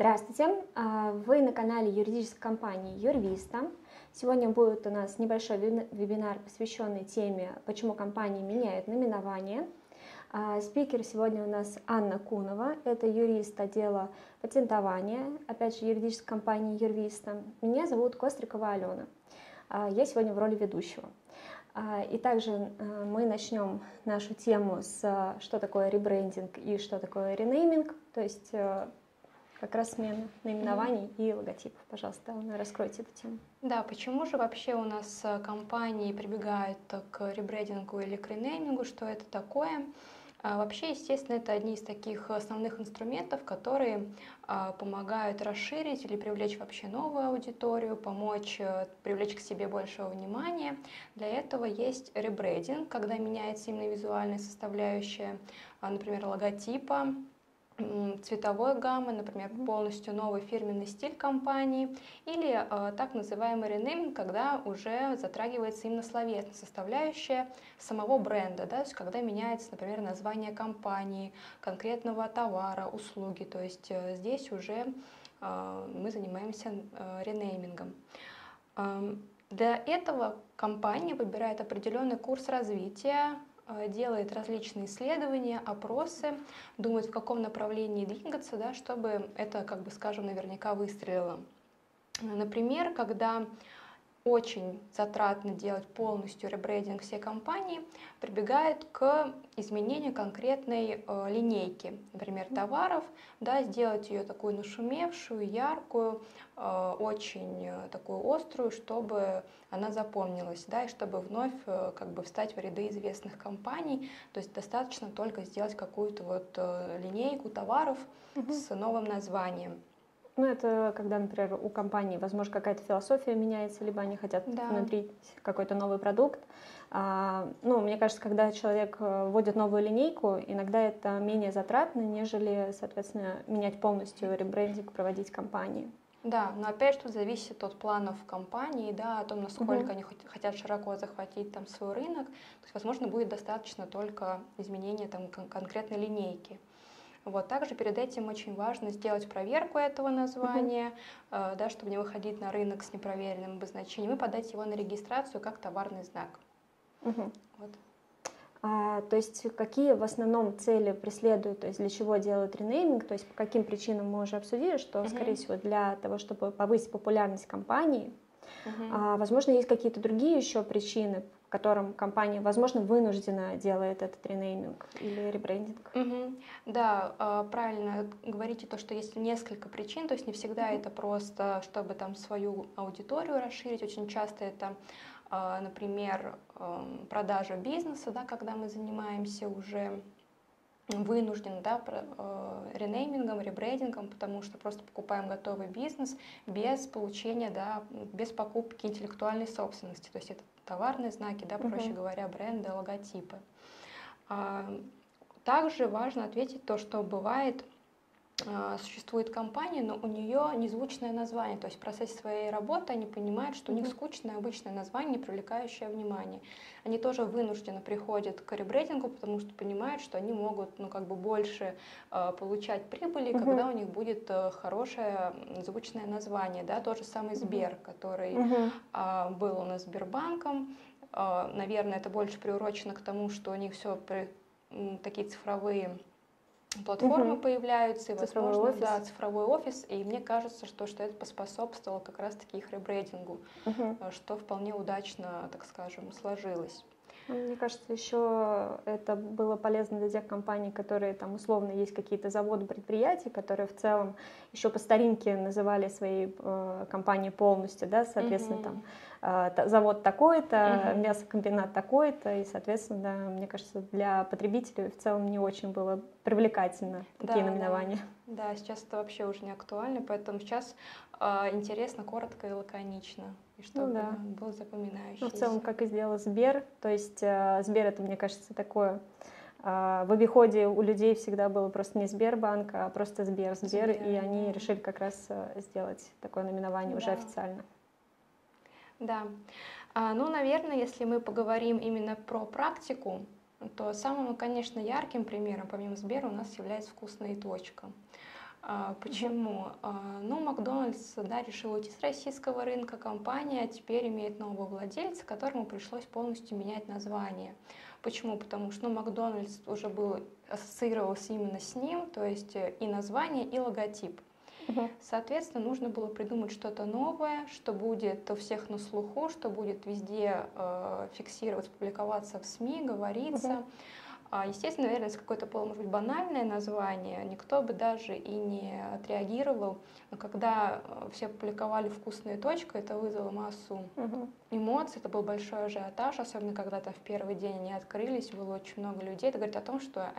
Здравствуйте! А, вы на канале юридической компании Юрвиста. Сегодня будет у нас небольшой вебинар, посвященный теме, почему компании меняют наименование. А, спикер сегодня у нас Анна Кунова, это юрист отдела патентования, опять же, юридической компании Юрвиста. Меня зовут Кострикова Алена. А, я сегодня в роли ведущего. И также мы начнем нашу тему с что такое ребрендинг и что такое ренейминг, то есть как раз смена наименований mm-hmm. и логотипов. Пожалуйста, раскройте эту тему. Да, почему же вообще у нас э, компании прибегают к ребрендингу или к ренеймингу, что это такое? А вообще, естественно, это одни из таких основных инструментов, которые а, помогают расширить или привлечь вообще новую аудиторию, помочь э, привлечь к себе большего внимания. Для этого есть ребрендинг, когда меняется именно визуальная составляющая, а, например, логотипа, цветовой гаммы, например, полностью новый фирменный стиль компании, или э, так называемый ренейминг, когда уже затрагивается именно словесная составляющая самого бренда, да, то есть когда меняется, например, название компании, конкретного товара, услуги, то есть э, здесь уже э, мы занимаемся э, ренеймингом. Э, для этого компания выбирает определенный курс развития, делает различные исследования, опросы, думает, в каком направлении двигаться, да, чтобы это, как бы скажем, наверняка выстрелило. Например, когда очень затратно делать полностью ребрендинг всей компании, прибегает к изменению конкретной э, линейки, например, товаров, да, сделать ее такую нашумевшую, яркую, э, очень э, такую острую, чтобы она запомнилась, да, и чтобы вновь э, как бы встать в ряды известных компаний. То есть достаточно только сделать какую-то вот э, линейку товаров угу. с новым названием. Ну, это когда, например, у компании, возможно, какая-то философия меняется, либо они хотят да. внедрить какой-то новый продукт. А, ну, мне кажется, когда человек э, вводит новую линейку, иногда это менее затратно, нежели, соответственно, менять полностью ребрендинг, проводить компании. Да, но опять же тут зависит от планов компании, да, о том, насколько угу. они хотят широко захватить там свой рынок. То есть, возможно, будет достаточно только изменения там конкретной линейки. Вот. Также перед этим очень важно сделать проверку этого названия, э, да, чтобы не выходить на рынок с непроверенным обозначением, и подать его на регистрацию как товарный знак. Uh-huh. Вот. А, то есть какие в основном цели преследуют, то есть для чего делают ренейминг, то есть по каким причинам мы уже обсудили, что, uh-huh. скорее всего, для того, чтобы повысить популярность компании, uh-huh. а, возможно, есть какие-то другие еще причины, котором компания, возможно, вынуждена делает этот ренейминг или ребрендинг. Угу. Да, а, правильно говорите то, что есть несколько причин, то есть не всегда это просто, чтобы там свою аудиторию расширить, очень часто это а, например, продажа бизнеса, да, когда мы занимаемся уже вынужден да, э, ренеймингом, ребрейдингом, потому что просто покупаем готовый бизнес без получения, да, без покупки интеллектуальной собственности. То есть это товарные знаки, да, проще uh-huh. говоря, бренды, логотипы. А, также важно ответить то, что бывает существует компания, но у нее незвучное название, то есть в процессе своей работы они понимают, что у них скучное обычное название, не привлекающее внимание. Они тоже вынужденно приходят к ребрендингу, потому что понимают, что они могут ну, как бы больше э, получать прибыли, uh-huh. когда у них будет э, хорошее звучное название. Да? Тот же самый Сбер, uh-huh. который uh-huh. э, был у нас Сбербанком. Э, наверное, это больше приурочено к тому, что у них все при, такие цифровые платформы угу. появляются, и, цифровой возможно, офис. да, цифровой офис, и мне кажется, что, что это поспособствовало как раз-таки их ребрендингу, угу. что вполне удачно, так скажем, сложилось. Ну, мне кажется, еще это было полезно для тех компаний, которые там условно есть какие-то заводы, предприятия, которые в целом еще по старинке называли свои э, компании полностью, да, соответственно, угу. там э, завод такой-то, угу. мясокомбинат такой-то, и, соответственно, да, мне кажется, для потребителей в целом не очень было привлекательно такие да, наименования. Да. Да, сейчас это вообще уже не актуально, поэтому сейчас э, интересно, коротко и лаконично и чтобы ну, да. был запоминающийся. Ну, в целом, как и сделал Сбер, то есть э, Сбер это, мне кажется, такое э, в обиходе у людей всегда было просто не Сбербанк, а просто Сбер, Сбер, Сбер и они решили как раз сделать такое наименование да. уже официально. Да. А, ну, наверное, если мы поговорим именно про практику, то самым, конечно, ярким примером, помимо Сбера, у нас является вкусная точка. А, почему? А, ну, Макдональдс да, решил уйти с российского рынка, компания теперь имеет нового владельца, которому пришлось полностью менять название. Почему? Потому что ну, Макдональдс уже был, ассоциировался именно с ним, то есть и название, и логотип. Соответственно, нужно было придумать что-то новое, что будет у всех на слуху, что будет везде э, фиксироваться, публиковаться в СМИ, говориться. Угу. А, естественно, наверное, какое-то было, может быть, банальное название, никто бы даже и не отреагировал. Но когда э, все публиковали «Вкусная точка», это вызвало массу угу. эмоций, это был большой ажиотаж, особенно когда там в первый день они открылись, было очень много людей. Это говорит о том, что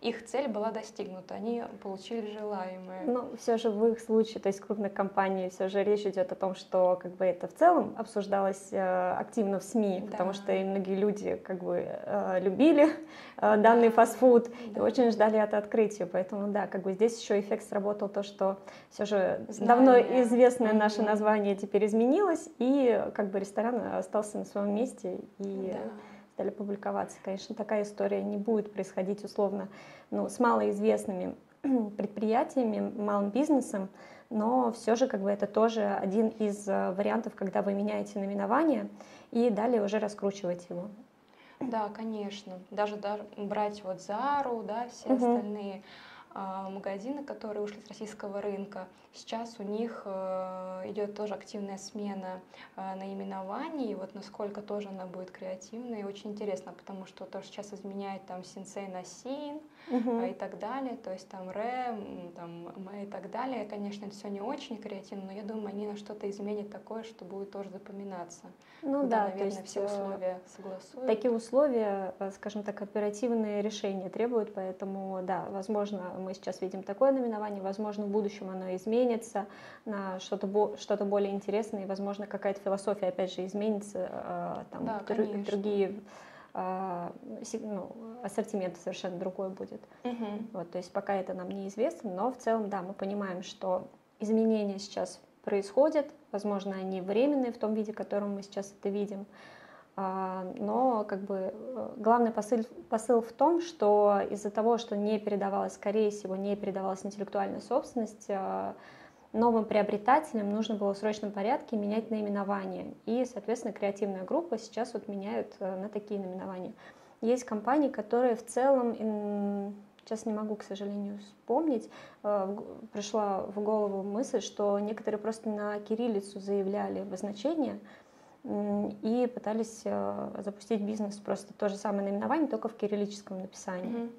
их цель была достигнута, они получили желаемое. Ну, все же в их случае, то есть крупных компаний, все же речь идет о том, что как бы это в целом обсуждалось э, активно в СМИ, да. потому что и многие люди как бы э, любили э, данный да. фастфуд да. и очень ждали это открытия, поэтому да, как бы здесь еще эффект сработал то, что все же Знание. давно известное наше название теперь изменилось и как бы ресторан остался на своем месте и да стали публиковаться. Конечно, такая история не будет происходить условно ну, с малоизвестными предприятиями, малым бизнесом, но все же как бы это тоже один из э, вариантов, когда вы меняете наименование и далее уже раскручиваете его. Да, конечно. Даже, даже брать вот Зару, да, все угу. остальные магазины, которые ушли с российского рынка. Сейчас у них э, идет тоже активная смена э, наименований, вот насколько тоже она будет креативной, очень интересно, потому что то, что сейчас изменяет там Синсей на Син угу. и так далее, то есть там Ре, там Мэ и так далее, конечно, это все не очень креативно, но я думаю, они на что-то изменят такое, что будет тоже запоминаться. Ну да, наверное, есть, все условия согласуют. Такие условия, скажем так, оперативные решения требуют, поэтому да, возможно, мы сейчас видим такое наименование, возможно, в будущем оно изменится на что-то что более интересное, и, возможно, какая-то философия, опять же, изменится, а, там, да, др- другие а, ну, ассортимент совершенно другой будет. Угу. Вот, то есть пока это нам неизвестно, но в целом, да, мы понимаем, что изменения сейчас происходят, возможно, они временные в том виде, в котором мы сейчас это видим, а, но как бы э, главный посыл, посыл в том, что из-за того, что не передавалась, скорее всего, не передавалась интеллектуальная собственность, а, новым приобретателям нужно было в срочном порядке менять наименование. И, соответственно, креативная группа сейчас вот меняют э, на такие наименования. Есть компании, которые в целом, сейчас не могу, к сожалению, вспомнить, э, пришла в голову мысль, что некоторые просто на кириллицу заявляли обозначение, и пытались э, запустить бизнес просто то же самое наименование, только в кириллическом написании. Mm-hmm.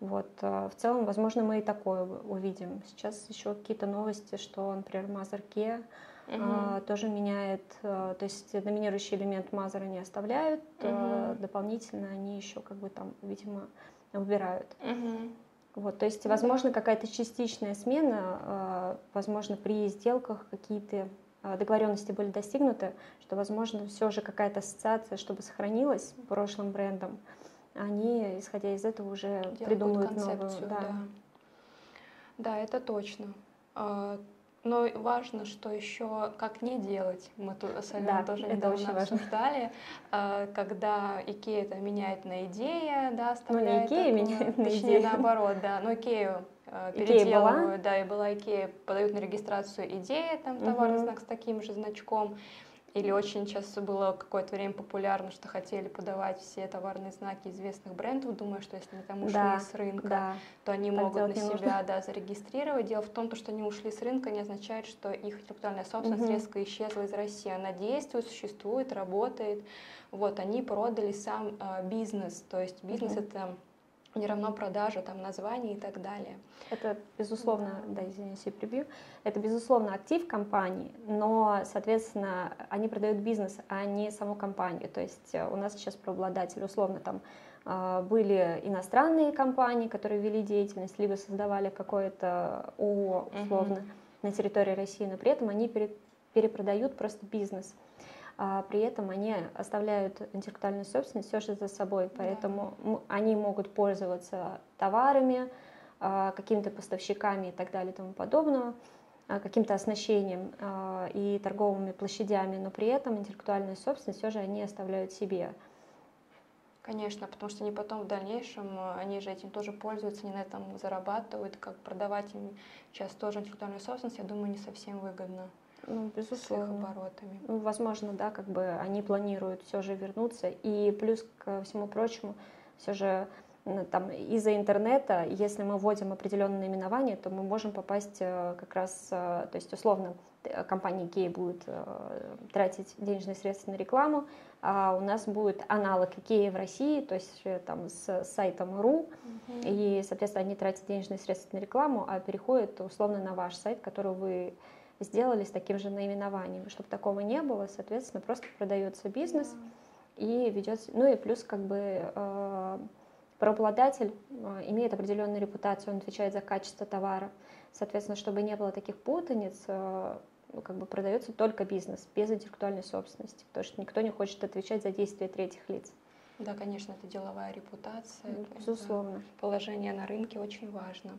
Вот, э, в целом, возможно, мы и такое увидим. Сейчас еще какие-то новости, что, например, Мазерке угу. а, тоже меняет, а, то есть доминирующий элемент Мазера не оставляют, угу. а, дополнительно они еще как бы там, видимо, убирают. Угу. Вот, то есть, возможно, какая-то частичная смена, а, возможно, при сделках какие-то договоренности были достигнуты, что, возможно, все же какая-то ассоциация, чтобы сохранилась прошлым брендом, они, исходя из этого, уже Делают придумывают концепцию, новую. Да. да. Да, это точно. А, но важно, что еще как не делать. Мы тут с вами да, тоже недавно обсуждали, важно. когда Икея это меняет на идея, да, оставляет. Ну, не Икея меняет на идею. наоборот, да. Но Икею Э, переделывают, да, и была Икея, подают на регистрацию идея, там товарный угу. знак с таким же значком. Или очень часто было какое-то время популярно, что хотели подавать все товарные знаки известных брендов, думая, что если они там ушли да, с рынка, да. то они так могут на себя да, зарегистрировать. Дело в том, что они ушли с рынка, не означает, что их интеллектуальная собственность угу. резко исчезла из России. Она действует, существует, работает. Вот, они продали сам э, бизнес, то есть бизнес угу. это не равно продажа, там, названий и так далее. Это, безусловно, да, да извиняюсь, я прибью, это, безусловно, актив компании, но, соответственно, они продают бизнес, а не саму компанию. То есть э, у нас сейчас преобладатель, условно, там, а, были иностранные компании, которые вели деятельность, либо создавали какое-то ООО, условно, uh-huh. на территории России, но при этом они перепродают просто бизнес а при этом они оставляют интеллектуальную собственность все же за собой, поэтому да. они могут пользоваться товарами, а, какими-то поставщиками и так далее и тому подобное, а, каким-то оснащением а, и торговыми площадями, но при этом интеллектуальную собственность все же они оставляют себе. Конечно, потому что они потом в дальнейшем, они же этим тоже пользуются, они на этом зарабатывают, как продавать им сейчас тоже интеллектуальную собственность, я думаю, не совсем выгодно. Ну, безусловно. С их оборотами. Ну, возможно, да, как бы они планируют все же вернуться. И плюс ко всему прочему, все же там из-за интернета, если мы вводим определенное наименование, то мы можем попасть э, как раз, э, то есть условно компания Кей будет э, тратить денежные средства на рекламу, а у нас будет аналог Икеи в России, то есть там с сайтом РУ, угу. и, соответственно, они тратят денежные средства на рекламу, а переходят условно на ваш сайт, который вы сделали с таким же наименованием. Чтобы такого не было, соответственно, просто продается бизнес и ведется, ну и плюс как бы Правообладатель э, имеет определенную репутацию, он отвечает за качество товара. Соответственно, чтобы не было таких путаниц, э, ну, как бы продается только бизнес, без интеллектуальной собственности, потому что никто не хочет отвечать за действия третьих лиц. Да, конечно, это деловая репутация. Безусловно. Положение на рынке очень важно.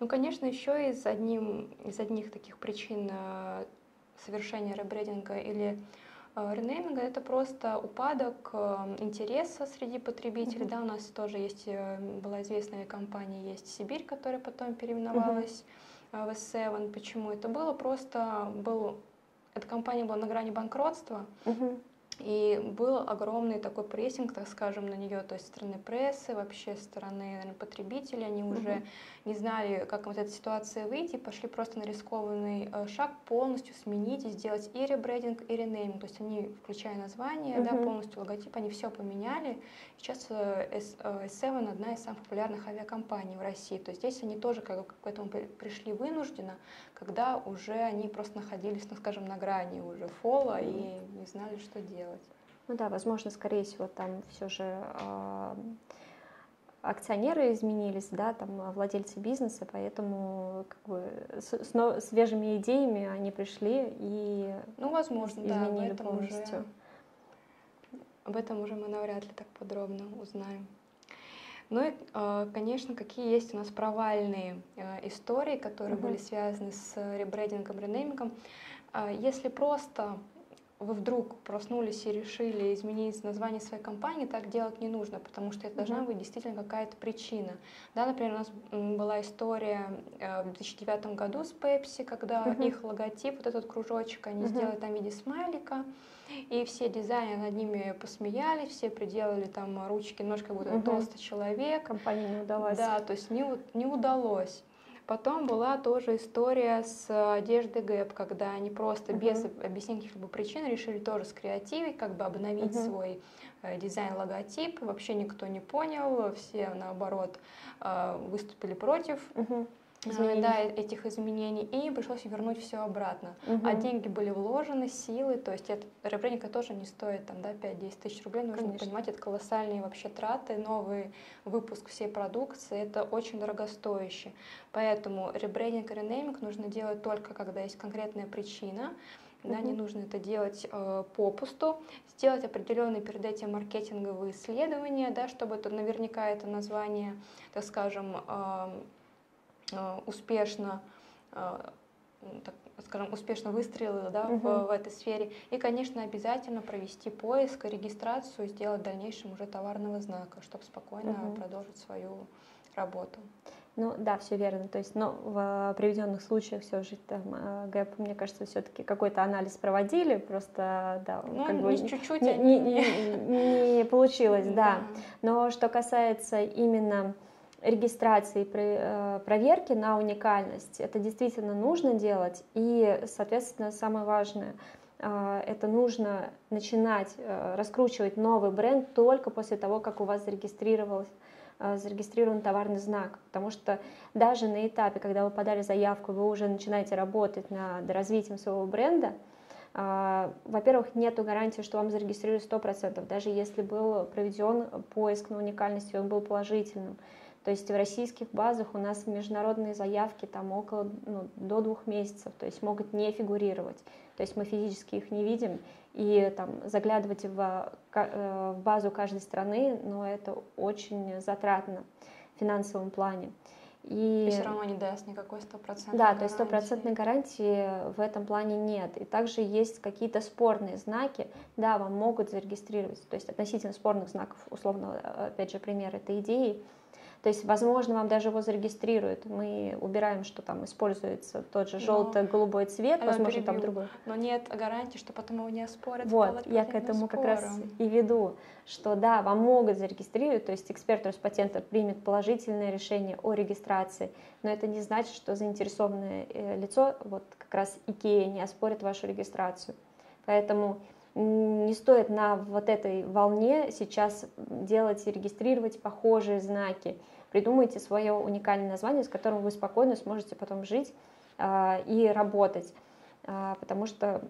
Ну, конечно, еще из, одним, из одних таких причин э, совершения ребрендинга или Э, ренейминга это просто упадок э, интереса среди потребителей. Mm-hmm. Да, у нас тоже есть, была известная компания, есть Сибирь, которая потом переименовалась mm-hmm. в S7. Почему это было? Просто был, эта компания была на грани банкротства. Mm-hmm. И был огромный такой прессинг, так скажем, на нее, то есть стороны прессы, вообще стороны наверное, потребителей. Они уже не знали, как из этой ситуации выйти, пошли просто на рискованный э, шаг полностью сменить и сделать и ребрендинг, и ренейминг. То есть они, включая название, да, полностью логотип, они все поменяли. Сейчас э, S7 одна из самых популярных авиакомпаний в России. То есть здесь они тоже как, к этому пришли вынужденно, когда уже они просто находились, ну, скажем, на грани уже фола и не знали, что делать. Ну да, возможно, скорее всего, там все же э, акционеры изменились, да, там владельцы бизнеса, поэтому как бы с, с свежими идеями они пришли и ну, возможно, изменили да, полностью. Уже, об этом уже мы навряд ли так подробно узнаем. Ну и, э, конечно, какие есть у нас провальные э, истории, которые угу. были связаны с ребрендингом, ренеймингом. Если просто вы вдруг проснулись и решили изменить название своей компании, так делать не нужно, потому что это должна быть действительно какая-то причина. Да, например, у нас была история э, в 2009 году с Pepsi, когда uh-huh. их логотип, вот этот кружочек, они uh-huh. сделали там в виде смайлика, и все дизайнеры над ними посмеялись, все приделали там ручки, ножка, как будто uh-huh. толстый человек. Компания не удалась. Да, то есть не, не удалось. Потом была тоже история с одеждой Гэп, когда они просто uh-huh. без объяснения каких-либо причин решили тоже скреативить, как бы обновить uh-huh. свой э, дизайн-логотип. Вообще никто не понял, все наоборот э, выступили против. Uh-huh изменений. да, этих изменений, и пришлось вернуть все обратно. Угу. А деньги были вложены, силы, то есть это, ребрендинг тоже не стоит там, да, 5-10 тысяч рублей, нужно Конечно. понимать, это колоссальные вообще траты, новый выпуск всей продукции, это очень дорогостоящее. Поэтому ребрендинг и ренейминг нужно делать только, когда есть конкретная причина, да, не нужно это делать э, попусту, сделать определенные перед этим маркетинговые исследования, да, чтобы это наверняка это название, так скажем, э, Э, успешно э, так скажем, успешно выстрелила да, угу. в, в этой сфере. И, конечно, обязательно провести поиск, регистрацию, сделать в дальнейшем уже товарного знака, чтобы спокойно угу. продолжить свою работу. Ну да, все верно. То есть, но в приведенных случаях все же там э, ГЭП, мне кажется, все-таки какой-то анализ проводили, просто да, ну, как бы чуть-чуть не, не, не, не получилось, да. Но что касается именно регистрации, э, проверки на уникальность. Это действительно нужно делать. И, соответственно, самое важное, э, это нужно начинать э, раскручивать новый бренд только после того, как у вас зарегистрировался зарегистрирован товарный знак, потому что даже на этапе, когда вы подали заявку, вы уже начинаете работать над развитием своего бренда, во-первых, нет гарантии, что вам зарегистрируют 100%, даже если был проведен поиск на уникальность, и он был положительным. То есть в российских базах у нас международные заявки там около ну, до двух месяцев, то есть могут не фигурировать. То есть мы физически их не видим, и там заглядывать в, э, в базу каждой страны, но это очень затратно в финансовом плане. И, и все равно не даст никакой стопроцентной Да, то есть стопроцентной гарантии в этом плане нет. И также есть какие-то спорные знаки, да, вам могут зарегистрировать, то есть относительно спорных знаков, условно, опять же, пример этой идеи, то есть, возможно, вам даже его зарегистрируют. Мы убираем, что там используется тот же желто-голубой цвет, Но, возможно, там другой. Но нет гарантии, что потом его не оспорят. Вот, я к этому как раз и веду, что да, вам могут зарегистрировать, то есть эксперт Роспатента примет положительное решение о регистрации, но это не значит, что заинтересованное э, лицо, вот как раз Икея, не оспорит вашу регистрацию. Поэтому не стоит на вот этой волне сейчас делать и регистрировать похожие знаки. Придумайте свое уникальное название, с которым вы спокойно сможете потом жить э, и работать. Э, потому что,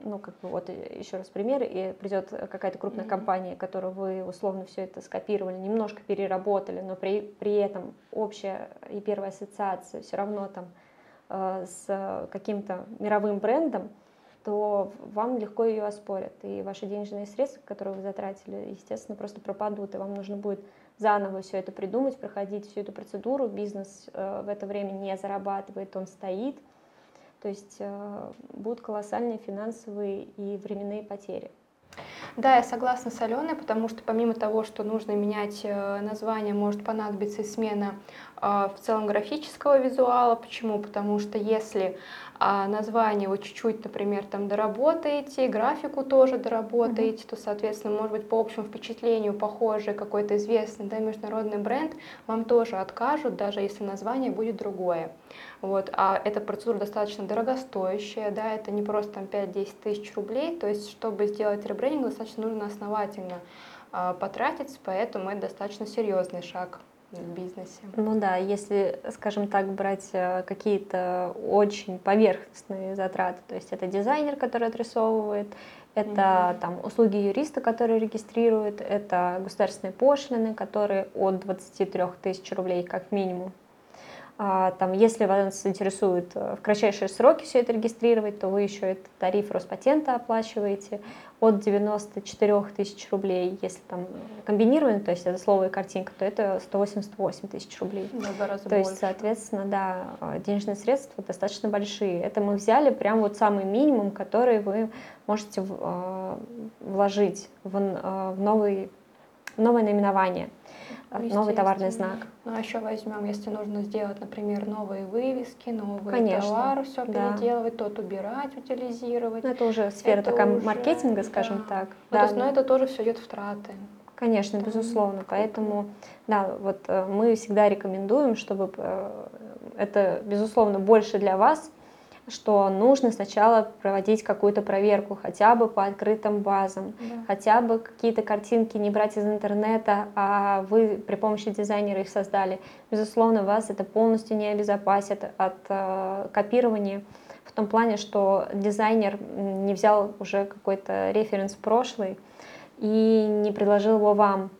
ну, как бы вот еще раз пример, и придет какая-то крупная mm-hmm. компания, которую вы условно все это скопировали, немножко переработали, но при, при этом общая и первая ассоциация все равно там э, с каким-то мировым брендом, то вам легко ее оспорят. И ваши денежные средства, которые вы затратили, естественно, просто пропадут, и вам нужно будет заново все это придумать, проходить всю эту процедуру. Бизнес э, в это время не зарабатывает, он стоит. То есть э, будут колоссальные финансовые и временные потери. Да, я согласна с Аленой, потому что помимо того, что нужно менять э, название, может понадобиться и смена э, в целом графического визуала. Почему? Потому что если а название вы чуть-чуть, например, там доработаете, графику тоже доработаете, mm-hmm. то, соответственно, может быть, по общему впечатлению похожий какой-то известный да, международный бренд, вам тоже откажут, даже если название будет другое. Вот. А эта процедура достаточно дорогостоящая, да, это не просто там 5-10 тысяч рублей, то есть, чтобы сделать ребрендинг, достаточно нужно основательно а, потратить, поэтому это достаточно серьезный шаг в бизнесе. Ну да, если, скажем так, брать э, какие-то очень поверхностные затраты, то есть это дизайнер, который отрисовывает, это mm-hmm. там услуги юриста, которые регистрируют, это государственные пошлины, которые от 23 тысяч рублей как минимум там, если вас интересует э, в кратчайшие сроки все это регистрировать, то вы еще этот тариф Роспатента оплачиваете от 94 тысяч рублей. Если там комбинировано, то есть это слово и картинка, то это 188 тысяч рублей. Да, раза то больше. есть, соответственно, да, э, денежные средства достаточно большие. Это мы взяли прям вот самый минимум, который вы можете э, вложить в, в, новый, новое наименование. Ну, новый товарный знак. Ну, а еще возьмем, если нужно сделать, например, новые вывески, новые Конечно, товары, все да. переделывать, тот убирать, утилизировать. Ну, это уже сфера это такая уже, маркетинга, скажем да. так. Ну, да. То есть, но это тоже все идет в траты. Конечно, Там, безусловно. Поэтому, да, вот э, мы всегда рекомендуем, чтобы э, это, безусловно, больше для вас, что нужно сначала проводить какую-то проверку хотя бы по открытым базам, да. хотя бы какие-то картинки не брать из интернета, а вы при помощи дизайнера их создали. Безусловно, вас это полностью не обезопасит от э, копирования в том плане, что дизайнер не взял уже какой-то референс прошлый и не предложил его вам.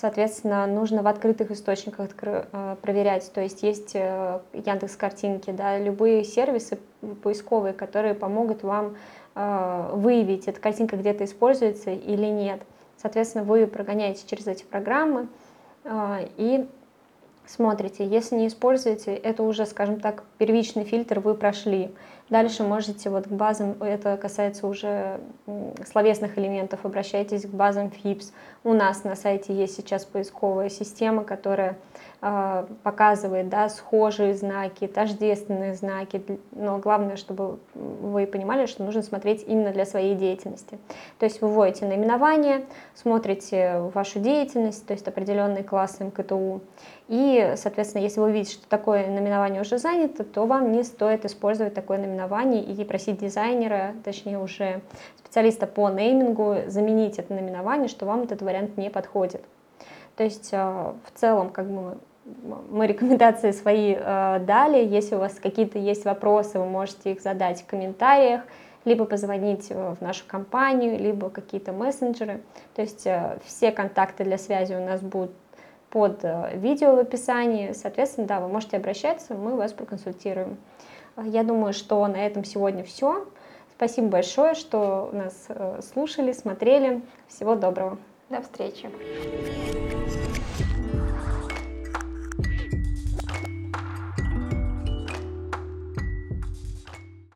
Соответственно, нужно в открытых источниках э, проверять. То есть есть э, Яндекс картинки, да, любые сервисы поисковые, которые помогут вам э, выявить, эта картинка где-то используется или нет. Соответственно, вы прогоняете через эти программы и смотрите. Если не используете, это уже, скажем так, первичный фильтр вы прошли. Дальше можете вот к базам, это касается уже словесных элементов, обращайтесь к базам FIPS. У нас на сайте есть сейчас поисковая система, которая показывает да, схожие знаки, тождественные знаки, но главное, чтобы вы понимали, что нужно смотреть именно для своей деятельности. То есть вы вводите наименование, смотрите вашу деятельность, то есть определенные классы МКТУ, и, соответственно, если вы видите, что такое наименование уже занято, то вам не стоит использовать такое наименование и просить дизайнера, точнее уже специалиста по неймингу заменить это наименование, что вам этот вариант не подходит. То есть э, в целом, как бы мы рекомендации свои э, дали. Если у вас какие-то есть вопросы, вы можете их задать в комментариях, либо позвонить в нашу компанию, либо какие-то мессенджеры. То есть э, все контакты для связи у нас будут под э, видео в описании. Соответственно, да, вы можете обращаться, мы вас проконсультируем. Э, я думаю, что на этом сегодня все. Спасибо большое, что нас э, слушали, смотрели. Всего доброго. До встречи.